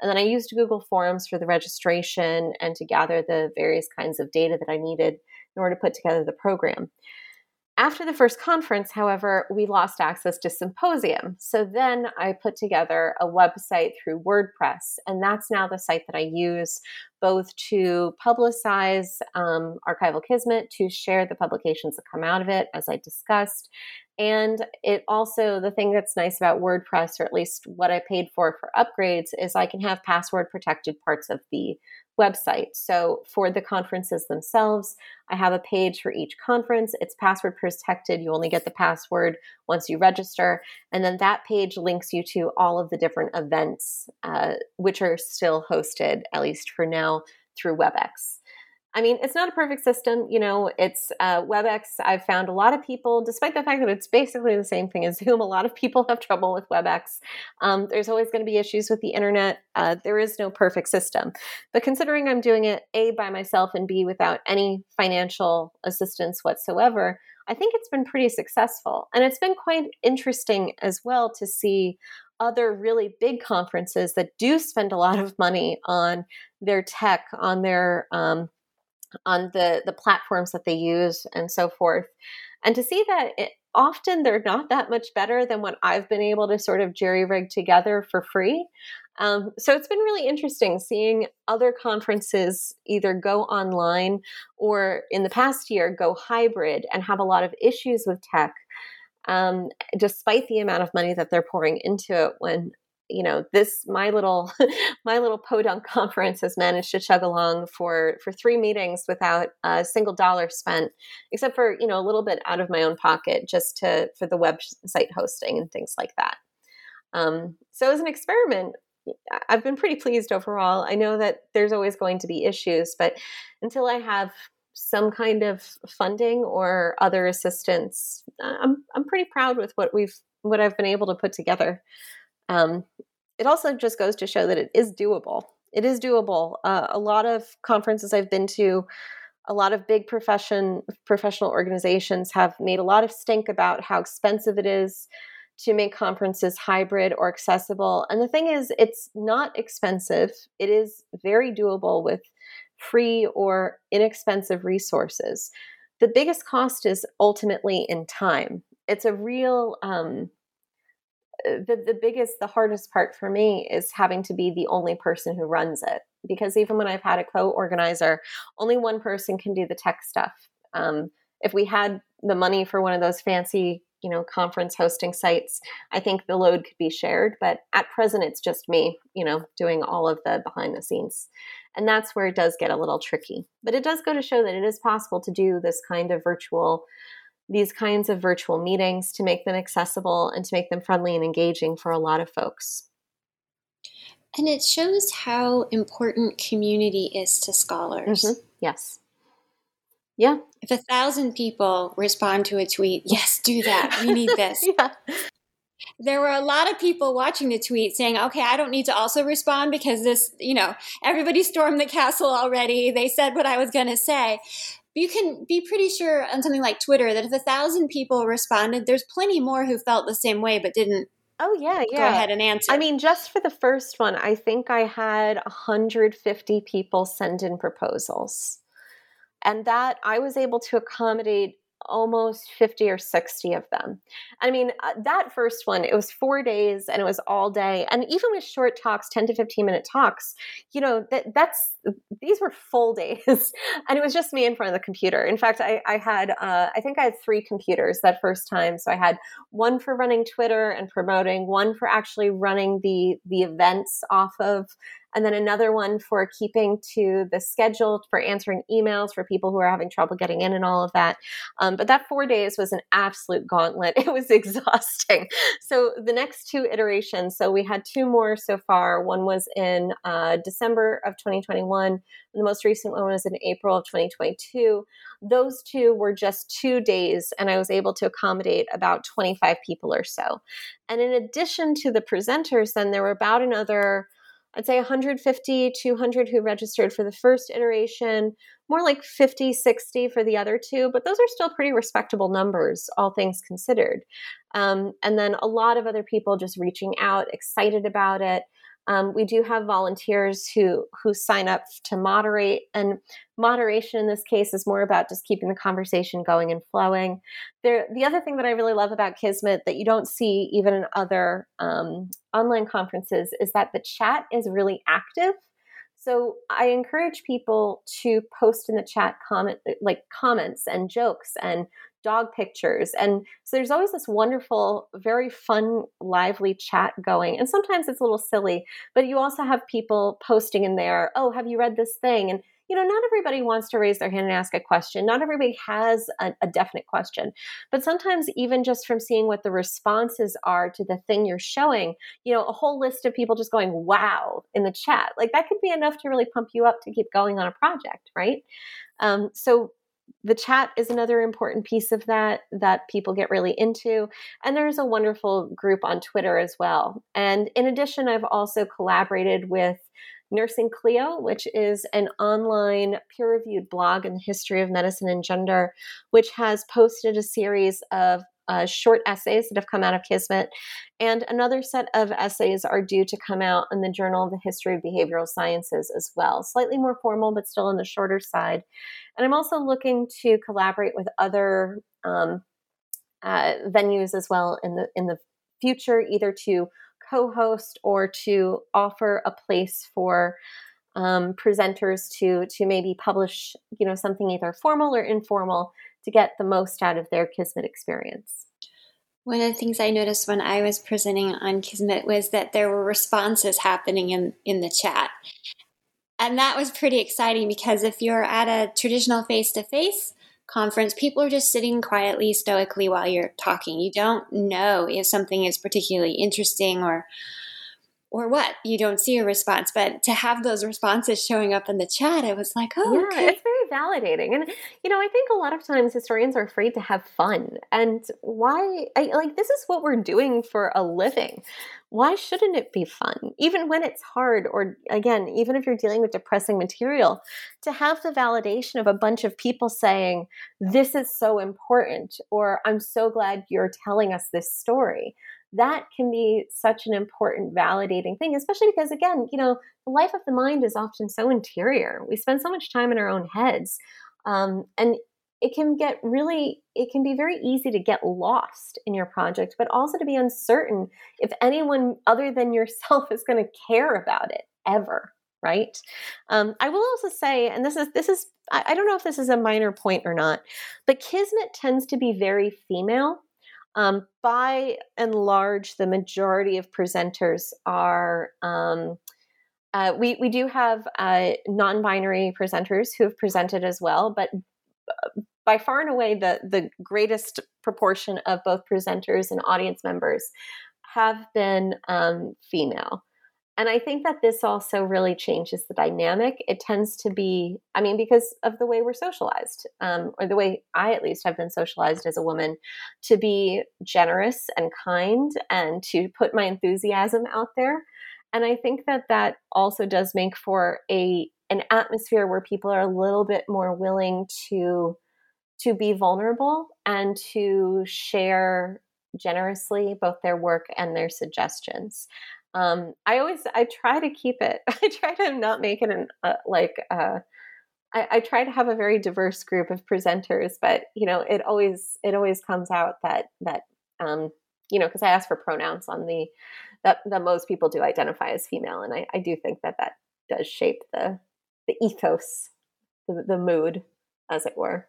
and then I used Google Forms for the registration and to gather the various kinds of data that I needed in order to put together the program. After the first conference, however, we lost access to Symposium. So then I put together a website through WordPress, and that's now the site that I use both to publicize um, Archival Kismet, to share the publications that come out of it, as I discussed. And it also, the thing that's nice about WordPress, or at least what I paid for for upgrades, is I can have password protected parts of the website. So for the conferences themselves, I have a page for each conference. It's password protected. You only get the password once you register. And then that page links you to all of the different events, uh, which are still hosted, at least for now, through WebEx. I mean, it's not a perfect system. You know, it's uh, WebEx. I've found a lot of people, despite the fact that it's basically the same thing as (laughs) Zoom, a lot of people have trouble with WebEx. Um, there's always going to be issues with the internet. Uh, there is no perfect system. But considering I'm doing it A, by myself, and B, without any financial assistance whatsoever, I think it's been pretty successful. And it's been quite interesting as well to see other really big conferences that do spend a lot of money on their tech, on their um, on the the platforms that they use and so forth. And to see that it, often they're not that much better than what i've been able to sort of jerry rig together for free. Um, so it's been really interesting seeing other conferences either go online or in the past year go hybrid and have a lot of issues with tech um, despite the amount of money that they're pouring into it when you know this my little (laughs) my little podunk (laughs) conference has managed to chug along for for three meetings without a single dollar spent except for you know a little bit out of my own pocket just to for the website hosting and things like that. Um, so as an experiment i've been pretty pleased overall. I know that there's always going to be issues but until i have some kind of funding or other assistance i'm i'm pretty proud with what we've what i've been able to put together um, it also just goes to show that it is doable. It is doable. Uh, a lot of conferences I've been to, a lot of big profession professional organizations have made a lot of stink about how expensive it is to make conferences hybrid or accessible. And the thing is, it's not expensive. It is very doable with free or inexpensive resources. The biggest cost is ultimately in time. It's a real um, the, the biggest the hardest part for me is having to be the only person who runs it. Because even when i've had a co-organizer only one person can do the tech stuff. Um, if we had the money for one of those fancy you know conference hosting sites i think the load could be shared. But at present it's just me you know doing all of the behind the scenes. And that's where it does get a little tricky. But it does go to show that it is possible to do this kind of virtual these kinds of virtual meetings to make them accessible and to make them friendly and engaging for a lot of folks. And it shows how important community is to scholars. Mm-hmm. Yes. Yeah. If a thousand people respond to a tweet, yes, do that. We need (laughs) this. yeah. There were a lot of people watching the tweet saying, okay, I don't need to also respond because this, you know, everybody stormed the castle already. They said what I was going to say you can be pretty sure on something like Twitter that if a thousand people responded, there's plenty more who felt the same way but didn't. Oh yeah, yeah. Go ahead and answer. I mean, just for the first one, I think I had 150 people send in proposals, and that I was able to accommodate almost 50 or 60 of them. I mean, uh, that first one, it was four days and it was all day. And even with short talks, 10 to 15 minute talks, you know, that that's, these were full (laughs) days. and it was just me in front of the computer. In fact, I, I had, uh, I think I had three computers that first time. So I had one for running Twitter and promoting, one for actually running the, the events off of, and then another one for keeping to the schedule for answering emails for people who are having trouble getting in and all of that. Um, but that four days was an absolute gauntlet. (laughs) It was exhausting. So the next two iterations, so we had two more so far. One was in uh, December of 2021, and the most recent one was in April of 2022. Those two were just two days, and I was able to accommodate about 25 people or so. And in addition to the presenters, then there were about another I'd say 150, 200 who registered for the first iteration, more like 50, 60 for the other two, but those are still pretty respectable numbers, all things considered. Um, and then a lot of other people just reaching out, excited about it. Um, we do have volunteers who who sign up to moderate, and moderation in this case is more about just keeping the conversation going and flowing. There, the other thing that I really love about Kismet that you don't see even in other um, online conferences is that the chat is really active. So I encourage people to post in the chat comment like comments and jokes and dog pictures. And so there's always this wonderful, very fun, lively chat going. And sometimes it's a little silly, but you also have people posting in there, oh, have you read this thing? And you know, not everybody wants to raise their hand and ask a question. Not everybody has a, a definite question. But sometimes, even just from seeing what the responses are to the thing you're showing, you know, a whole list of people just going, wow, in the chat, like that could be enough to really pump you up to keep going on a project, right? Um, so the chat is another important piece of that that people get really into and there's a wonderful group on twitter as well. And in addition i've also collaborated with nursing clio which is an online peer-reviewed blog in the history of medicine and gender which has posted a series of uh, short essays that have come out of Kismet, and another set of essays are due to come out in the Journal of the History of Behavioral Sciences as well. Slightly more formal, but still on the shorter side. And I'm also looking to collaborate with other um, uh, venues as well in the in the future, either to co-host or to offer a place for um, presenters to to maybe publish, you know, something either formal or informal to get the most out of their Kismet experience. One of the things I noticed when I was presenting on Kismet was that there were responses happening in, in the chat. And that was pretty exciting because if you're at a traditional face to face conference, people are just sitting quietly, stoically while you're talking. You don't know if something is particularly interesting or or what you don't see a response but to have those responses showing up in the chat it was like oh yeah okay. it's very validating. And you know i think a lot of times historians are afraid to have fun. And why I, like this is what we're doing for a living. Why shouldn't it be fun? Even when it's hard or again even if you're dealing with depressing material to have the validation of a bunch of people saying this is so important or i'm so glad you're telling us this story that can be such an important validating thing especially because again you know the life of the mind is often so interior. We spend so much time in our own heads um, and it can get really it can be very easy to get lost in your project but also to be uncertain if anyone other than yourself (laughs) is going to care about it ever right? Um, i will also say and this is this is I don't know if this is a minor point or not but kismet tends to be very female um, by and large, the majority of presenters are. Um, uh, we we do have uh, non-binary presenters who have presented as well, but uh, by far and away, the the greatest proportion of both presenters and audience members have been um, female. And I think that this also really changes the dynamic. It tends to be, I mean, because of the way we're socialized, um, or the way I at least have been socialized as a woman, to be generous and kind and to put my enthusiasm out there. And I think that that also does make for a an atmosphere where people are a little bit more willing to to be vulnerable and to share generously both their work and their suggestions um, I always I try to keep it. (laughs) I try to not make it an uh, like. Uh, I, I try to have a very diverse group of presenters, but you know, it always it always comes out that that um, you know because I ask for pronouns on the that that most people do identify as female, and I, I do think that that does shape the the ethos, the, the mood, as it were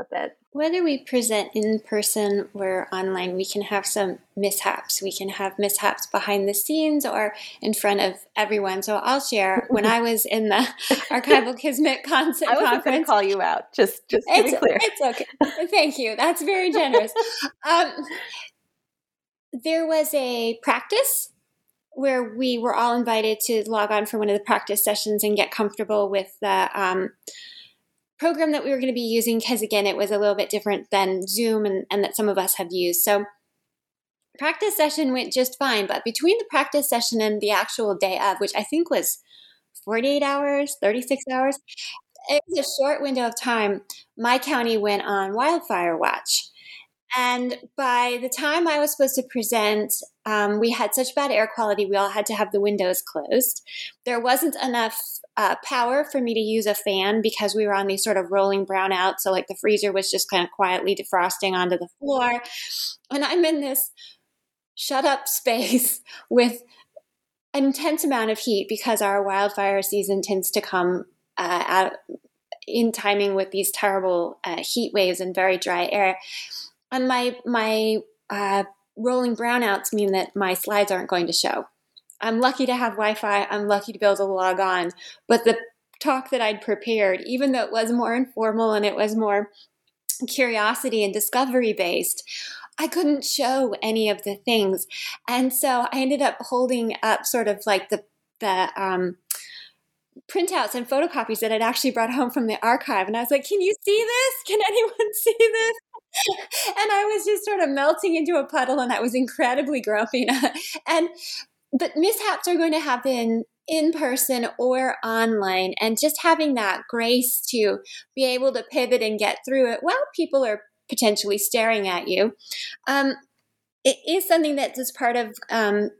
a bit. Whether we present in person or online, we can have some mishaps. We can have mishaps behind the scenes or in front of everyone. So I'll share when I was in the (laughs) archival Kismet concept I was conference. going to call you out. Just, just to it's, be clear. It's okay. Thank you. That's very generous. um, there was a practice where we were all invited to log on for one of the practice sessions and get comfortable with the um, program that we were going to be using because again it was a little bit different than zoom and, and that some of us have used. So practice session went just fine but between the practice session and the actual day of which i think was 48 hours 36 hours it was a short window of time. My county went on wildfire watch. And by the time I was supposed to present, um, we had such bad air quality, we all had to have the windows closed. There wasn't enough uh, power for me to use a fan because we were on these sort of rolling brownouts. So, like, the freezer was just kind of quietly defrosting onto the floor. And I'm in this shut up space (laughs) with an intense amount of heat because our wildfire season tends to come uh, out in timing with these terrible uh, heat waves and very dry air and my my uh, rolling brownouts mean that my slides aren't going to show. I'm lucky to have Wi-Fi. I'm lucky to be able to log on, but the talk that I'd prepared, even though it was more informal and it was more curiosity and discovery based. I couldn't show any of the things. And so I ended up holding up sort of like the the um, printouts and photocopies that I'd actually brought home from the archive. And I was like, Can you see this? Can (laughs) anyone see this? (laughs) and I was just sort of melting into a puddle and I was incredibly grumpy. (laughs) and but mishaps are going to happen in person or online and just having that grace to be able to pivot and get through it while people are potentially staring at you um, it is something that is as part of um,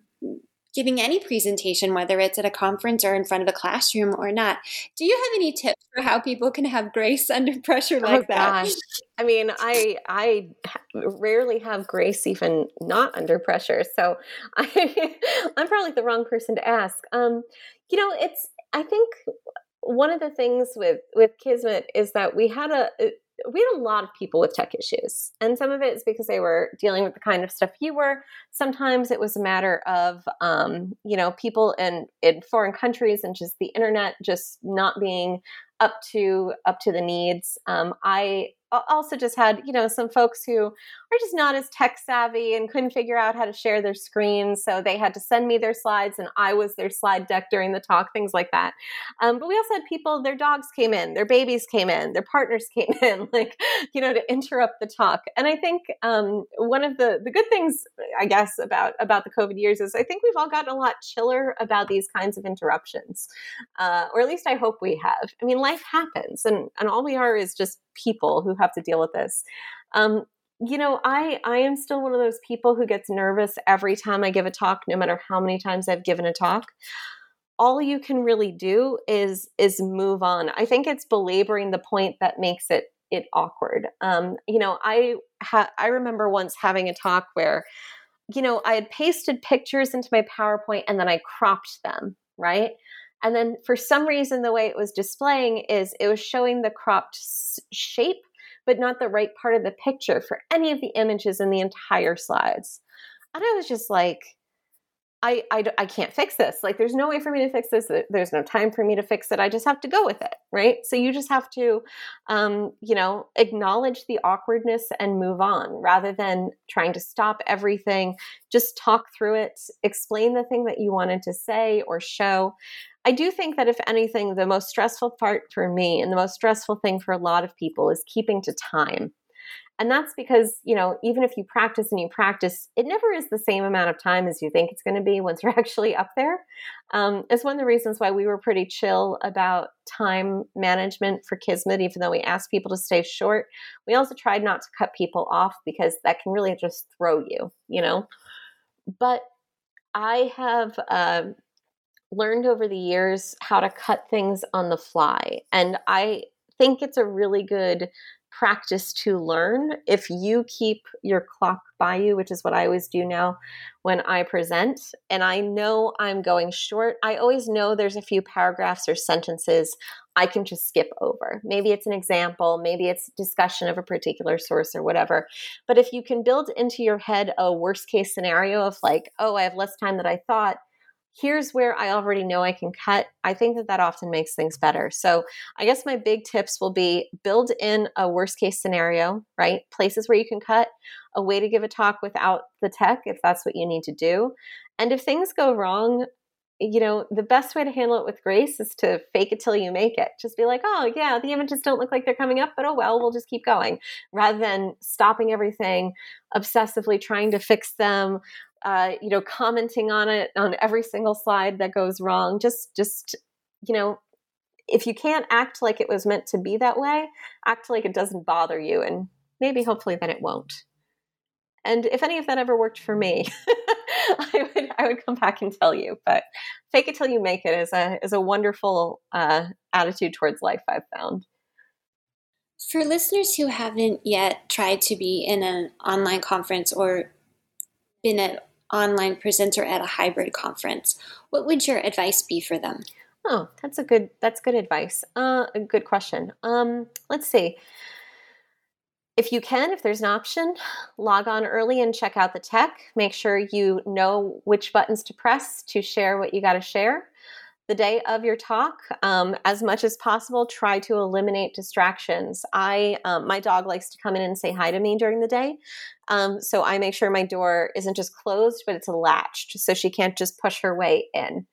giving any presentation, whether it's at a conference or in front of a classroom or not. Do you have any tips for how people can have grace (laughs) under pressure oh, like oh, that? Gosh. I mean, I I rarely have grace even not under pressure, so I (laughs) I'm probably the wrong person to ask. Um, you know, it's I think one of the things with with Kismet is that we had a we had a lot of people with tech issues. And some of it is because they were dealing with the kind of stuff you were. Sometimes it was a matter of, um, you know, people in, in foreign countries and just the internet just not being up to up to the needs. Um, I also just had you know some folks who are just not as tech savvy and couldn't figure out how to share their screens so they had to send me their slides and i was their slide deck during the talk things like that. Um, but we also had people their dogs came in their babies came in their partners (laughs) came in like you know to interrupt the talk. And i think um, one of the the good things i guess about about the covid years is i think we've all gotten a lot chiller about these kinds of interruptions uh, or at least i hope we have. I mean life happens and and all we are is just people who have to deal with this. Um, you know, I I am still one of those people who gets nervous every time I give a talk, no matter how many times I've given a talk. All you can really do is is move on. I think it's belaboring the point that makes it it awkward. Um, you know, I ha- I remember once having a talk where, you know, I had pasted pictures into my PowerPoint and then I cropped them, right? And then for some reason, the way it was displaying is it was showing the cropped shape, but not the right part of the picture for any of the images in the entire slides. And I was just like, I, I, I can't fix this. Like, there's no way for me to fix this. There's no time for me to fix it. I just have to go with it, right? So you just have to, um, you know, acknowledge the awkwardness and move on rather than trying to stop everything. Just talk through it, explain the thing that you wanted to say or show. I do think that if anything, the most stressful part for me and the most stressful thing for a lot of people is keeping to time and that's because, you know, even if you practice and you practice, it never is the same amount of time as you think it's going to be once (laughs) you're actually up there. Um, it's one of the reasons why we were pretty chill about time management for Kismet, even though we asked people to stay short. We also tried not to cut people off because that can really just throw you, you know? But I have uh, learned over the years how to cut things on the fly. And I think it's a really good practice to learn. If you keep your clock by you, which is what I always do now when I present, and I know I'm going short, I always know there's a few paragraphs or sentences I can just skip over. Maybe it's an example, maybe it's discussion of a particular source or whatever. But if you can build into your head a worst case scenario of like, oh, I have less time than I thought, here's where I already know I can cut. I think that that often makes things better. So, I guess my big tips will be build in a worst case scenario, right? Places where you can cut, a way to give a talk without the tech if that's what you need to do. And if things go wrong, you know, the best way to handle it with grace is to fake it till you make it. Just be like, oh, yeah, the images don't look like they're coming up, but oh well, we'll just keep going. Rather than stopping everything, obsessively trying to fix them, uh, you know, commenting on it on every single slide that goes wrong. Just, just, you know, if you can't act like it was meant to be that way, act like it doesn't bother you, and maybe hopefully then it won't. And if any of that ever worked for me, (laughs) I would I would come back and tell you. But fake it till you make it is a is a wonderful uh, attitude towards life. I've found. For listeners who haven't yet tried to be in an online conference or been at online presenter at a hybrid conference, what would your advice be for them? Oh, that's a good that's good advice. Uh, a good question. Um, let's see. If you can, if there's an option, log on early and check out the tech. Make sure you know which buttons to press to share what you got to share. The day of your talk, um, as much as possible, try to eliminate distractions. I, um, my dog likes to come in and say hi to me during the day, um, so I make sure my door isn't just closed, but it's latched, so she can't just push her way in.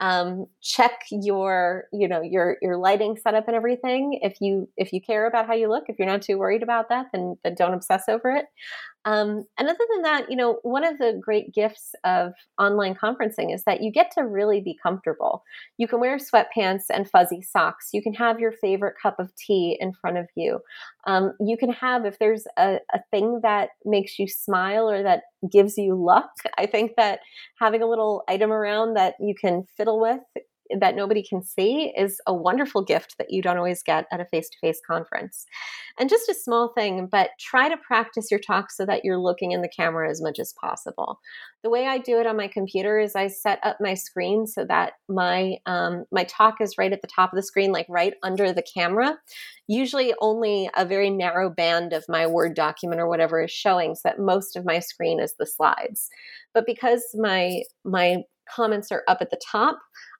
Um, check your you know your your lighting setup and everything. If you if you care about how you look if you're not too worried about that then then don't obsess over it um, and other than that you know one of the great gifts of online conferencing is that you get to really be comfortable. You can wear sweatpants and fuzzy socks. You can have your favorite cup of tea in front of you. Um, you can have if there's a, a thing that makes you smile or that gives you luck i think that having a little item around that you can fiddle with that nobody can see is a wonderful gift that you don't always get at a face to face conference. And just a small thing, but try to practice your talk so that you're looking in the camera as much as possible. The way I do it on my computer is I set up my screen so that my um, my talk is right at the top of the screen, like right under the camera. Usually, only a very narrow band of my Word document or whatever is showing, so that most of my screen is the slides. But because my my comments are up at the top,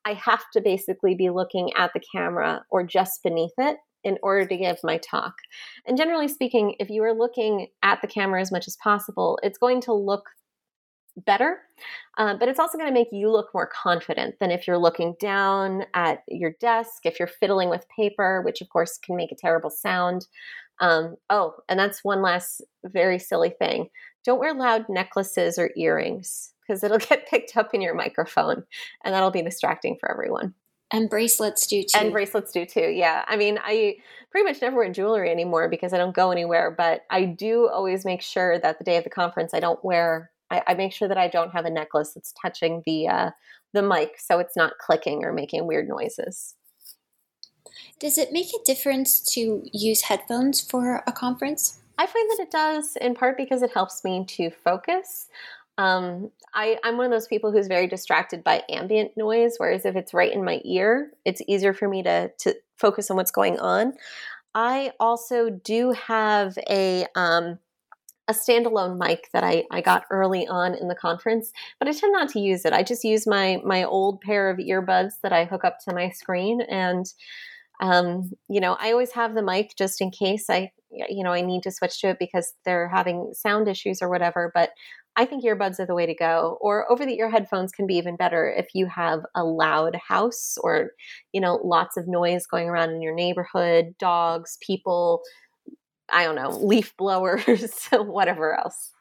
I have to basically be looking at the camera or just beneath it in order to give my talk. And generally speaking, if you are looking at the camera as much as possible, it's going to look better, uh, but it's also going to make you look more confident than if you're looking down at your desk, if you're fiddling with paper, which of course can make a terrible sound. Um, oh, and that's one last very silly thing. Don't wear loud necklaces or earrings because it'll (laughs) get picked up in your microphone and that'll be distracting for everyone. And bracelets do too. And bracelets do too. Yeah. I mean, I pretty much never wear jewelry anymore because I don't go anywhere, but I do always make sure that the day of the conference I don't wear I, I make sure that I don't have a necklace that's touching the uh, the mic so it's not clicking or making weird noises. Does it make a difference to use headphones for a conference? I find that it does, in part because it helps me to focus. Um, I, I'm one of those people who's very distracted by ambient noise, whereas if it's right in my ear, it's easier for me to, to focus on what's going on. I also do have a um, a standalone mic that I, I got early on in the conference, but I tend not to use it. I just use my my old pair of earbuds that I hook up to my screen, and um, you know I always have the mic just in case I you know I need to switch to it because they're having sound issues or whatever. But I think earbuds are the way to go. Or over the ear headphones can be even better if you have a loud house or, you know, lots of noise going around in your neighborhood, dogs, people, I don't know, leaf blowers, (laughs) whatever else.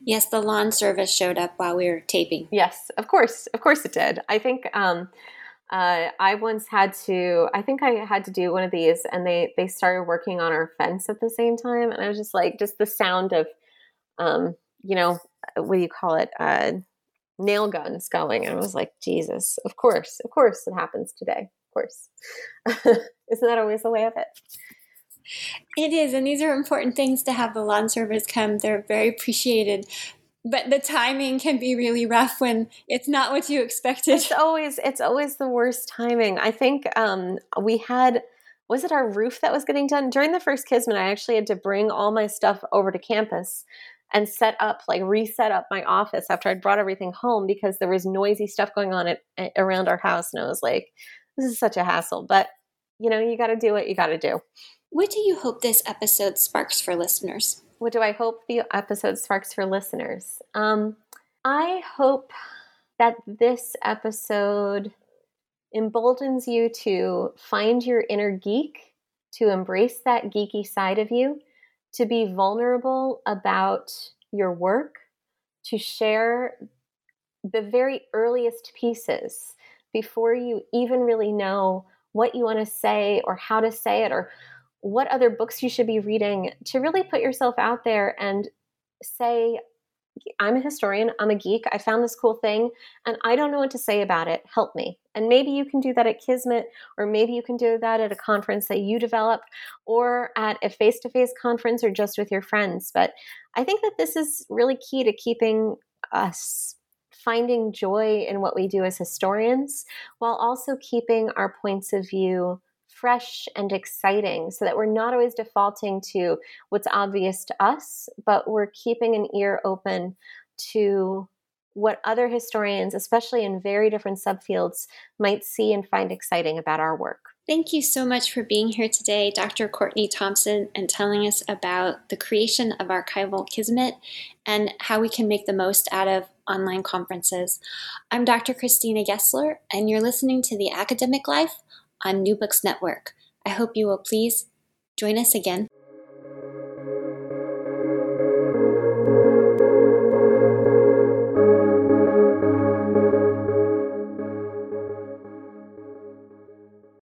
Yes, the lawn service showed up while we were taping. Yes, of course. Of course it did. I think um, uh, I once had to, I think I had to do one of these and they, they started working on our fence at the same time. And I was just like, just the sound of, um, you know, what do you call it? Uh, nail guns going. And I was like, Jesus, of course, of course it happens today. Of course. (laughs) Isn't that always the way of it? It is. And these are important things to have the lawn service come. They're very appreciated. But the timing can be really rough when it's not what you expected. It's always it's always the worst timing. I think um, we had was it our roof that was getting done during the first Kismet? I actually had to bring all my stuff over to campus and set up like reset up my office after I'd brought everything home because there was noisy stuff going on at, around our house and I was like this is such a hassle but you know you got to do what you got to do. What do you hope this episode sparks for listeners? What do I hope the episode sparks for listeners? Um, I hope that this episode emboldens you to find your inner geek, to embrace that geeky side of you, to be vulnerable about your work, to share the very earliest pieces before you even really know what you want to say or how to say it or what other books you should be reading, to really put yourself out there and say, I'm a historian, I'm a geek, I found this cool thing, and I don't know what to say about it. Help me. And maybe you can do that at Kismet, or maybe you can do that at a conference that you develop, or at a face to face conference, or just with your friends. But I think that this is really key to keeping us finding joy in what we do as historians, while also keeping our points of view fresh and exciting so that we're not always defaulting to what's obvious to us, but we're keeping an ear open to what other historians, especially in very different subfields, might see and find exciting about our work. Thank you so much for being here today, Dr. Courtney Thompson, and telling us about the creation of Archival Kismet and how we can make the most out of online conferences. I'm Dr. Christina Gessler, and you're listening to The Academic Life on New Books Network. I hope you will please join us again.